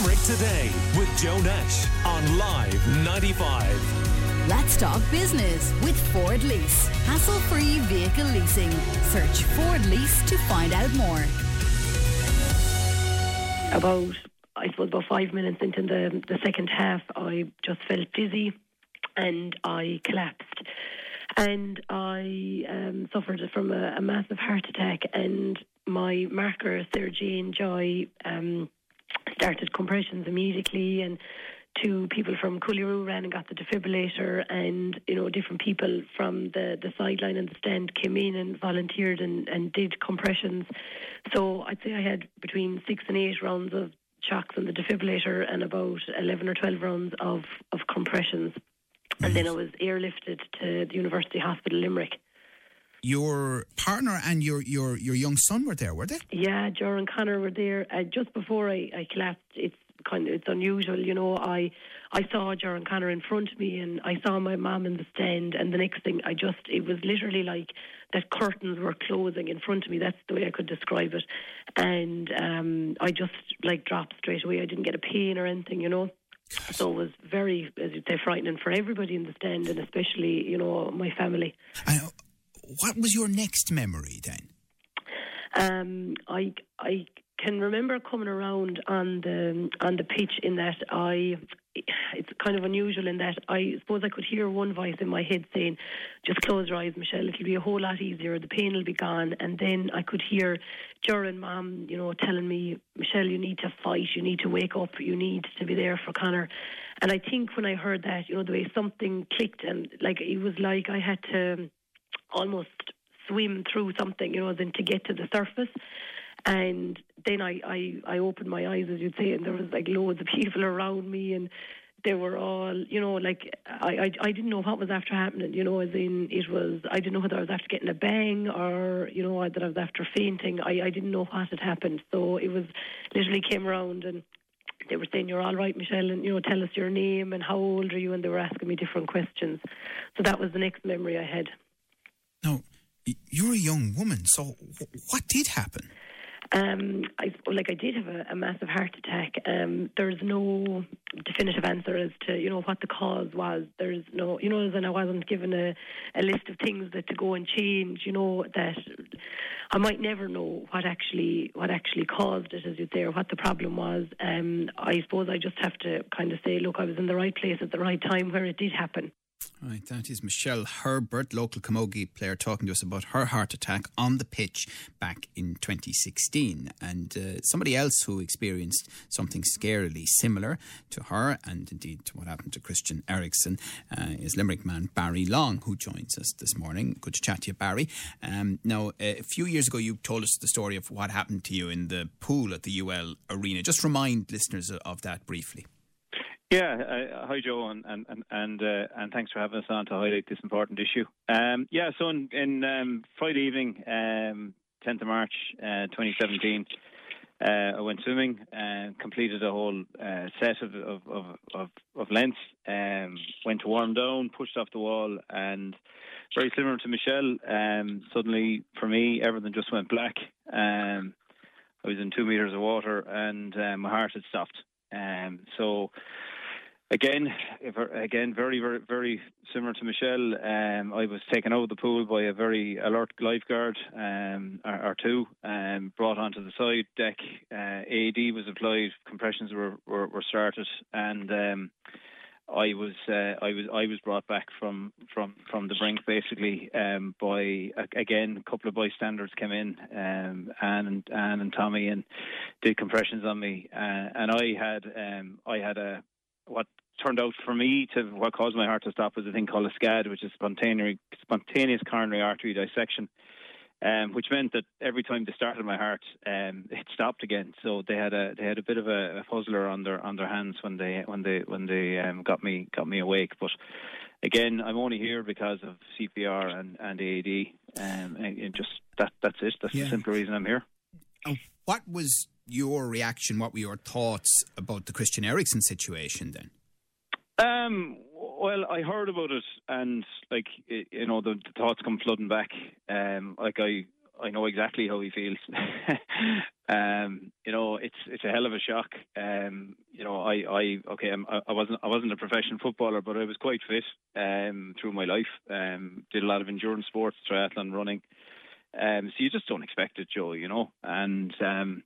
Limerick Today with Joe Nash on Live 95. Let's talk business with Ford Lease. Hassle free vehicle leasing. Search Ford Lease to find out more. About, I suppose, about five minutes into the, the second half, I just felt dizzy and I collapsed. And I um, suffered from a, a, massive heart attack, and my marker, Sarah Jane Joy, um, started compressions immediately. And two people from Coolyroo ran and got the defibrillator, and you know different people from the the sideline and the stand came in and volunteered and and did compressions. So I'd say I had between six and eight rounds of shocks on the defibrillator and about eleven or twelve rounds of of compressions, and then I was airlifted to the University Hospital Limerick. Your partner and your, your, your young son were there, were they? Yeah, Joe and Connor were there. Uh, just before I, I collapsed, it's kind of it's unusual, you know. I I saw Jaron Connor in front of me, and I saw my mum in the stand, and the next thing I just it was literally like that curtains were closing in front of me. That's the way I could describe it, and um, I just like dropped straight away. I didn't get a pain or anything, you know. So it was very, as you say, frightening for everybody in the stand, and especially you know my family. What was your next memory then? Um, I I can remember coming around on the on the pitch in that I it's kind of unusual in that I suppose I could hear one voice in my head saying, "Just close your eyes, Michelle. It'll be a whole lot easier. The pain will be gone." And then I could hear Ger and Mom, you know, telling me, "Michelle, you need to fight. You need to wake up. You need to be there for Connor." And I think when I heard that, you know, the way something clicked and like it was like I had to almost swim through something, you know, then to get to the surface. And then I, I, I opened my eyes, as you'd say, and there was like loads of people around me, and they were all, you know, like I, I, I didn't know what was after happening, you know, as in it was, I didn't know whether I was after getting a bang or, you know, that I was after fainting. I, I didn't know what had happened. So it was literally came around and they were saying, You're all right, Michelle, and, you know, tell us your name and how old are you? And they were asking me different questions. So that was the next memory I had. You're a young woman, so what did happen? Um, I, like I did have a, a massive heart attack. Um, there's no definitive answer as to you know what the cause was. There's no you know, and I wasn't given a, a list of things that to go and change. You know that I might never know what actually what actually caused it, as you say, or what the problem was. Um, I suppose I just have to kind of say, look, I was in the right place at the right time where it did happen. Right, that is Michelle Herbert, local camogie player, talking to us about her heart attack on the pitch back in 2016. And uh, somebody else who experienced something scarily similar to her, and indeed to what happened to Christian Eriksen, uh, is Limerick man Barry Long, who joins us this morning. Good to chat to you, Barry. Um, now, a few years ago, you told us the story of what happened to you in the pool at the UL Arena. Just remind listeners of that briefly. Yeah, uh, hi Joe, uh, and thanks for having us on to highlight this important issue. Um, yeah, so in, in um, Friday evening, um, 10th of March, uh, 2017, uh, I went swimming and completed a whole set of lengths. Um, went to warm down, pushed off the wall, and very similar to Michelle. Um, suddenly, for me, everything just went black. Um, I was in two meters of water, and my heart had stopped. Um, so Again, again, very, very, very similar to Michelle. Um, I was taken out of the pool by a very alert lifeguard um, or, or, two, um, brought onto the side deck. Uh, AED was applied, compressions were, were, were started, and um, I was uh, I was I was brought back from from from the brink basically um, by again a couple of bystanders came in um, Anne and Anne and Tommy and did compressions on me uh, and I had um, I had a what turned out for me to what caused my heart to stop was a thing called a SCAD, which is spontaneous spontaneous coronary artery dissection. Um, which meant that every time they started my heart, um, it stopped again. So they had a they had a bit of a, a puzzler on their on their hands when they when they when they um, got me got me awake. But again, I'm only here because of CPR and and AED. Um, and just that that's it. That's yeah. the simple reason I'm here. what was your reaction? What were your thoughts about the Christian Eriksen situation then? Um, well, I heard about it, and like you know, the, the thoughts come flooding back. Um, like I, I know exactly how he feels. um, you know, it's it's a hell of a shock. Um, you know, I, I okay, I'm, I wasn't I wasn't a professional footballer, but I was quite fit um, through my life. Um, did a lot of endurance sports, triathlon, running. Um, so you just don't expect it, Joe. You know, and um,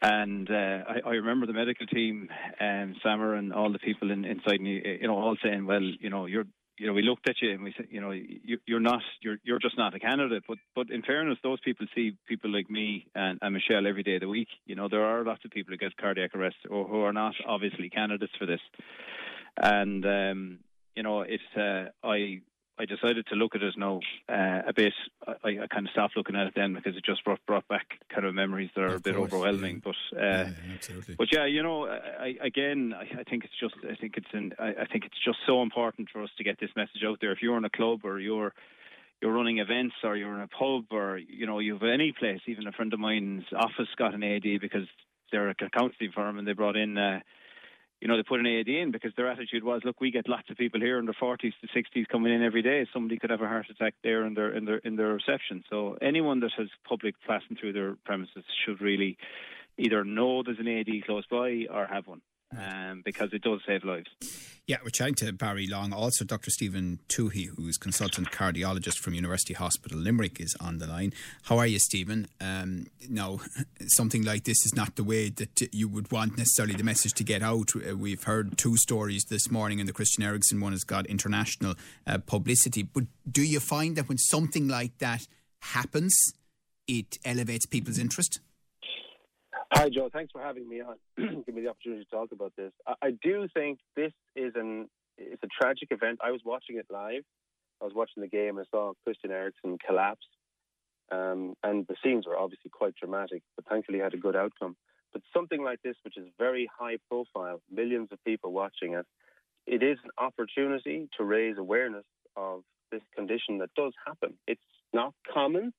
and uh, I, I remember the medical team, um, Sammer, and all the people in, inside me, you know, all saying, "Well, you know, you're you know, we looked at you and we said, you know, you, you're not, you're, you're just not a candidate. But, but in fairness, those people see people like me and, and Michelle every day of the week. You know, there are lots of people who get cardiac arrest or who are not obviously candidates for this. And, um, you know, it's, uh, I, I decided to look at it now uh, a bit. I, I, kind of stopped looking at it then because it just brought, brought back kind of memories that are Of a bit course, overwhelming. yeah. But uh, Yeah, absolutely. but yeah, you know, I, again, I, I think it's just, I think it's, an, I, I think it's just so important for us to get this message out there. If you're in a club or you're you're running events or you're in a pub or you know you've any place, even a friend of mine's office got an AED because they're a counselling firm and they brought in. Uh, you know, they put an AED in because their attitude was, look, we get lots of people here in their 40s to 60s coming in every day. Somebody could have a heart attack there in their in their in their reception. So anyone that has public passing through their premises should really either know there's an AED close by or have one, um, because it does save lives. Yeah, we're chatting to Barry Long. Also, Dr. Stephen Toohey, who's consultant cardiologist from University Hospital Limerick, is on the line. How are you, Stephen? Um, now, something like this is not the way that you would want necessarily the message to get out. Uh, We've heard two stories this morning, and the Christian Eriksen one has got international uh, publicity. But do you find that when something like that happens, it elevates people's interest? Hi, Joe. Thanks for having me on. Give me the opportunity to talk about this. I, I do think this is an it's a tragic event. I was watching it live. I was watching the game and I saw Christian Eriksen collapse, um, and the scenes were obviously quite dramatic. But thankfully, had a good outcome. But something like this, which is very high profile, millions of people watching it, it is an opportunity to raise awareness of this condition that does happen. It's not common,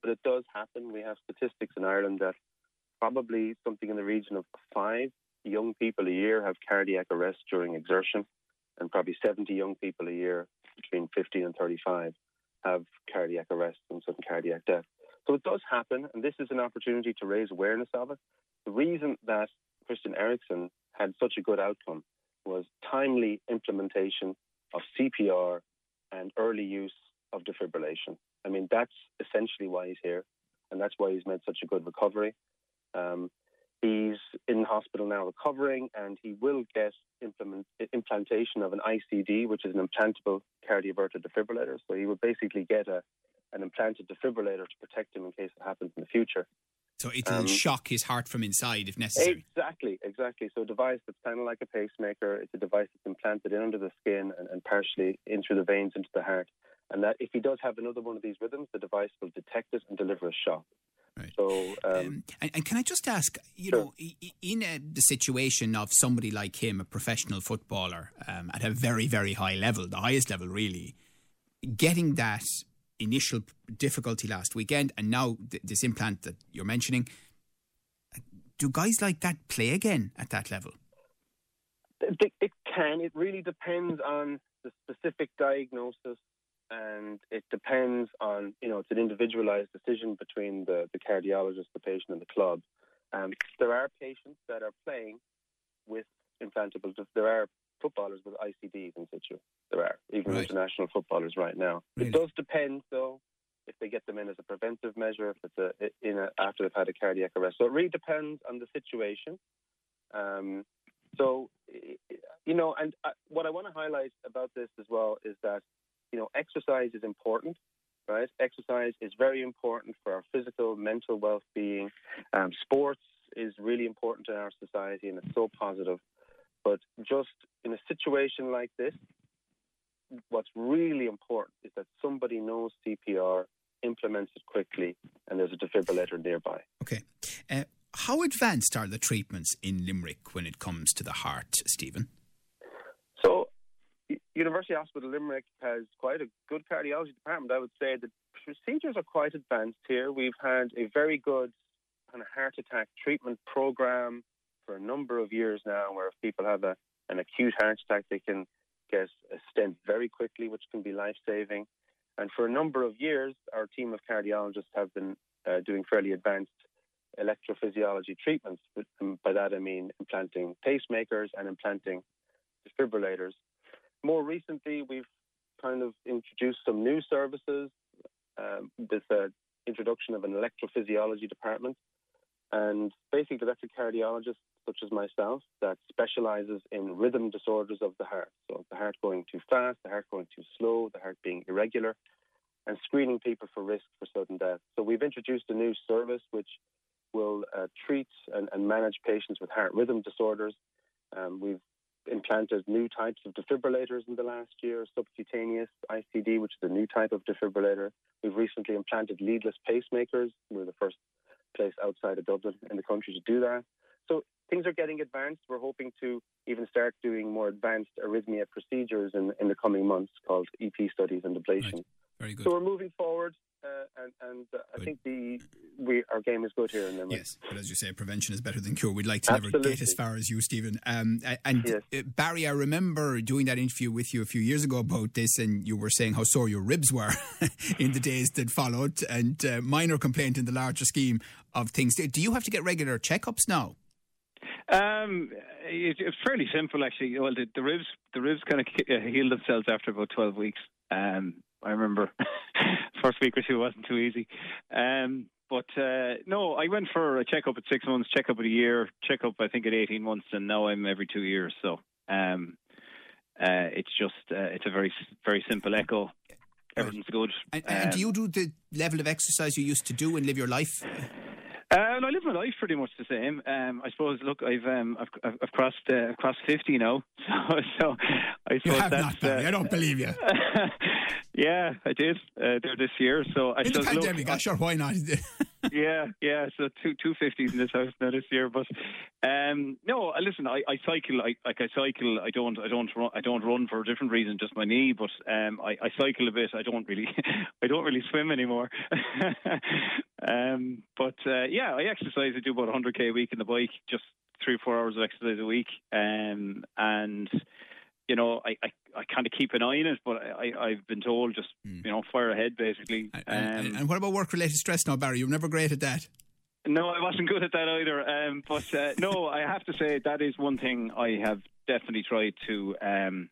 but it does happen. We have statistics in Ireland that probably something in the region of five young people a year have cardiac arrest during exertion, and probably 70 young people a year between 15 and 35 have cardiac arrest and sudden cardiac death. So it does happen, and this is an opportunity to raise awareness of it. The reason that Christian Eriksen had such a good outcome was timely implementation of CPR and early use of defibrillation. I mean, that's essentially why he's here, and that's why he's made such a good recovery. Um, he's in hospital now recovering, and he will get implement, implantation of an ICD, which is an implantable cardioverter defibrillator. So he will basically get a, an implanted defibrillator to protect him in case it happens in the future. So it'll Um, shock his heart from inside if necessary. Exactly, exactly. So a device that's kind of like a pacemaker. It's a device that's implanted in under the skin and, and partially in through the veins into the heart. And that if he does have another one of these rhythms, the device will detect it and deliver a shock. Right. So um, Um, and, and can I just ask, you Sure. know, in a, the situation of somebody like him, a professional footballer um, at a very, very high level, the highest level really, getting that initial difficulty last weekend and now th- this implant that you're mentioning, do guys like that play again at that level? It, it can. It really depends on the specific diagnosis, and it depends on you know it's an individualized decision between the, the cardiologist, the patient, and the club. Um, there are patients that are playing with implantable. There are footballers with ICDs in situ. There are even Right. international footballers right now. Really? It does depend though if they get them in as a preventive measure, if it's a, in a, after they've had a cardiac arrest. So it really depends on the situation. Um, so, i- i- you know, and uh, what I want to highlight about this as well is that, you know, exercise is important, right? Exercise is very important for our physical, mental well being. Um, sports is really important in our society and it's so positive. But just in a situation like this, what's really important is that somebody knows CPR, implements it quickly, and there's a defibrillator nearby. Okay. Uh, how advanced are the treatments in Limerick when it comes to the heart, Stephen? University Hospital Limerick has quite a good cardiology department. I would say the procedures are quite advanced here. We've had a very good kind of heart attack treatment program for a number of years now, where if people have a, an acute heart attack, they can get a stent very quickly, which can be life saving. And for a number of years, our team of cardiologists have been uh, doing fairly advanced electrophysiology treatments. And by that I mean implanting pacemakers and implanting defibrillators. More recently, we've kind of introduced some new services um, with the introduction of an electrophysiology department. And basically, that's a cardiologist such as myself that specializes in rhythm disorders of the heart. So, the heart going too fast, the heart going too slow, the heart being irregular, and screening people for risk for sudden death. So, we've introduced a new service which will uh, treat and, and, manage patients with heart rhythm disorders. Um, we've implanted new types of defibrillators in the last year, subcutaneous ICD, which is a new type of defibrillator. We've recently implanted leadless pacemakers. We're the first place outside of Dublin in the country to do that. So things are getting advanced. We're hoping to even start doing more advanced arrhythmia procedures in, in the coming months called EP studies and ablation. Right. Very good. So we're moving forward. Uh, and, and uh, I think the we our game is good here. In yes, but as you say, prevention is better than cure. We'd like to Absolutely. never get as far as you, Stephen. Um, and yes. Uh, Barry, I remember doing that interview with you a few years ago about this, and you were saying how sore your ribs were in the days that followed, and uh, minor complaint in the larger scheme of things. Do you have to get regular checkups now? Um, it, it's fairly simple, actually. Well, the, the ribs, the ribs kind of heal themselves after about twelve weeks. Um, I remember first week or two wasn't too easy. Um, but uh, no, I went for a checkup at six months, checkup at a year, checkup I think at eighteen months, and now I'm every two years. So um, uh, it's just uh, it's a very very simple echo. Everything's good. And, and um, do you do the level of exercise you used to do and live your life? Uh, I live my life pretty much the same. Um, I suppose. Look, I've um, I've, I've crossed uh, crossed fifty now, so so I suppose you have that's. Not, uh, I don't believe you. yeah, I did uh, there this year. So I in the pandemic, look, sure, why not? yeah, yeah. So two two fifties in this house now this year. But um, no, uh, listen, I, I cycle. I like I cycle. I don't. I don't. Run, I don't run for a different reason, just my knee. But um, I, I cycle a bit. I don't really. I don't really swim anymore. um, but uh, yeah I exercise. I do about 100k a week in the bike, just three or four hours of exercise a week, um, and you know, I, I, I kind of keep an eye on it, but I, I've been told just, mm. you know, fire ahead basically. Um, and, and, what about work related stress now, Barry? You're never great at that. No, I wasn't good at that either. Um, but uh, no, I have to say that is one thing I have definitely tried to. Um,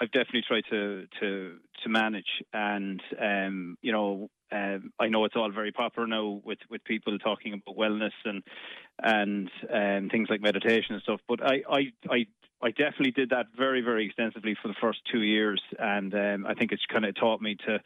I've definitely tried to to to manage, and um, you know, um, I know it's all very popular now with, with people talking about wellness and and um, things like meditation and stuff. But I, I I I definitely did that very very extensively for the first two years, and um, I think it's kind of taught me to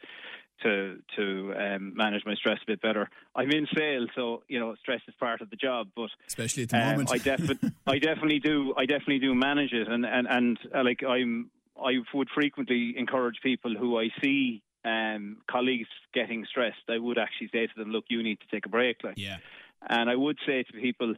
to to um, manage my stress a bit better. I'm in sales, so you know stress is part of the job. But especially at the um, moment, I definitely I definitely do I definitely do manage it, and and and uh, like I'm I would frequently encourage people who I see um, colleagues getting stressed, I would actually say to them, "Look, you need to take a break." Like, yeah. And I would say to people,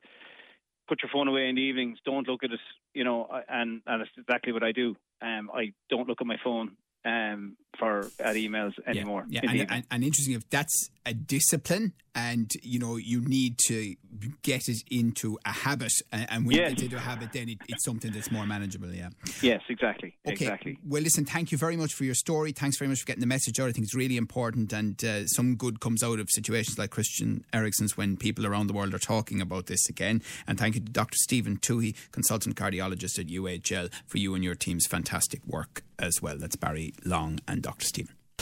put your phone away in the evenings. Don't look at it. You know, and and that's exactly what I do. Um, I don't look at my phone um, for at emails anymore. Yeah, yeah. And, and, and, interesting if that's a discipline, and you know you need to get it into a habit, and when yes. you get into a habit, then it, it's something that's more manageable. Yeah. Yes, exactly. Okay. Exactly. Well, listen. Thank you very much for your story. Thanks very much for getting the message out. I think it's really important, and uh, some good comes out of situations like Christian Eriksen's when people around the world are talking about this again. And thank you to Dr. Stephen Toohey, consultant cardiologist at UHL, for you and your team's fantastic work as well. That's Barry Long and Dr. Stephen.